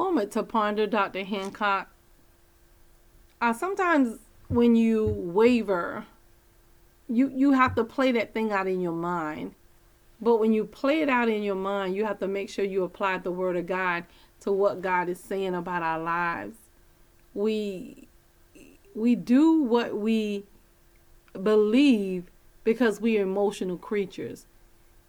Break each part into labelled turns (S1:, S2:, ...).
S1: moment to ponder, Dr. Hancock. Uh, sometimes when you waver, you you have to play that thing out in your mind. But when you play it out in your mind, you have to make sure you apply the word of God to what God is saying about our lives. We we do what we believe because we are emotional creatures.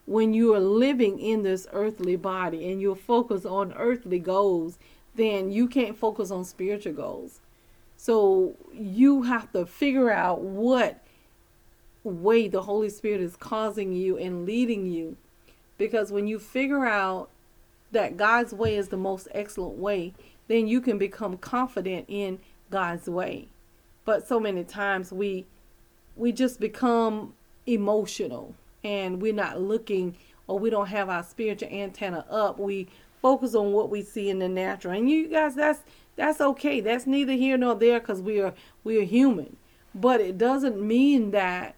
S1: When you are living in this earthly body and you're focused on earthly goals, then you can't focus on spiritual goals. So you have to figure out what way the Holy Spirit is causing you and leading you. Because when you figure out that God's way is the most excellent way, then you can become confident in God's way. But so many times we we just become emotional and we're not looking or we don't have our spiritual antenna up. We focus on what we see in the natural. And you guys that's that's okay. That's neither here nor there cuz we are we are human. But it doesn't mean that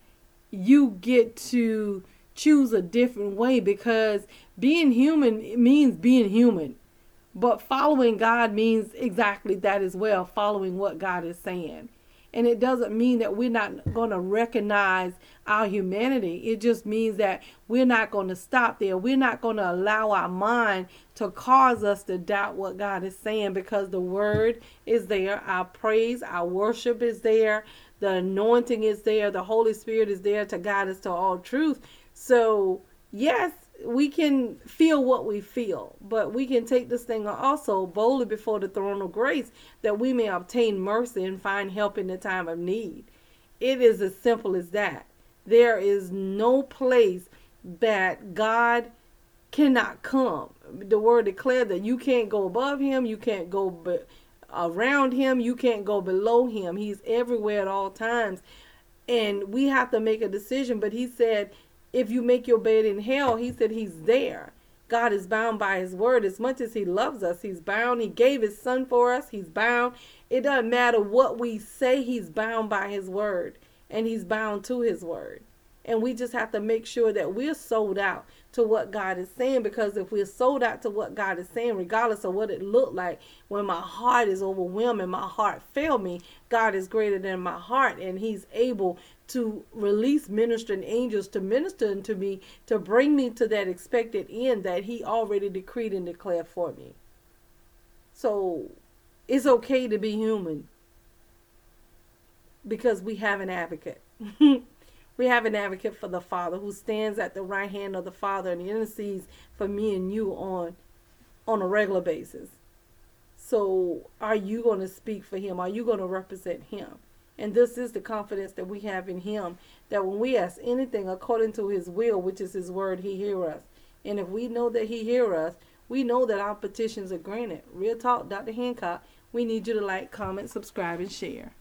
S1: you get to choose a different way because being human means being human. But following God means exactly that as well, following what God is saying. And it doesn't mean that we're not going to recognize our humanity. It just means that we're not going to stop there. We're not going to allow our mind to cause us to doubt what God is saying because the word is there. Our praise, our worship is there. The anointing is there. The Holy Spirit is there to guide us to all truth. So, yes, we can feel what we feel, but we can take this thing also boldly before the throne of grace that we may obtain mercy and find help in the time of need. It is as simple as that. There is no place that God cannot come. The word declared that you can't go above him, you can't go be- around him, you can't go below him. He's everywhere at all times. And we have to make a decision, but he said if you make your bed in hell, he said he's there. God is bound by his word as much as he loves us. He's bound. He gave his son for us. He's bound. It doesn't matter what we say, he's bound by his word and he's bound to his word. And we just have to make sure that we're sold out to what God is saying because if we're sold out to what God is saying, regardless of what it looked like, when my heart is overwhelmed and my heart failed me, God is greater than my heart and He's able to release ministering angels to minister unto me to bring me to that expected end that He already decreed and declared for me. So it's okay to be human because we have an advocate. We have an advocate for the Father who stands at the right hand of the Father and intercedes for me and you on on a regular basis. So are you going to speak for him? Are you going to represent him? And this is the confidence that we have in him that when we ask anything according to his will, which is his word, he hear us. And if we know that he hear us, we know that our petitions are granted. Real talk, Dr. Hancock, we need you to like, comment, subscribe, and share.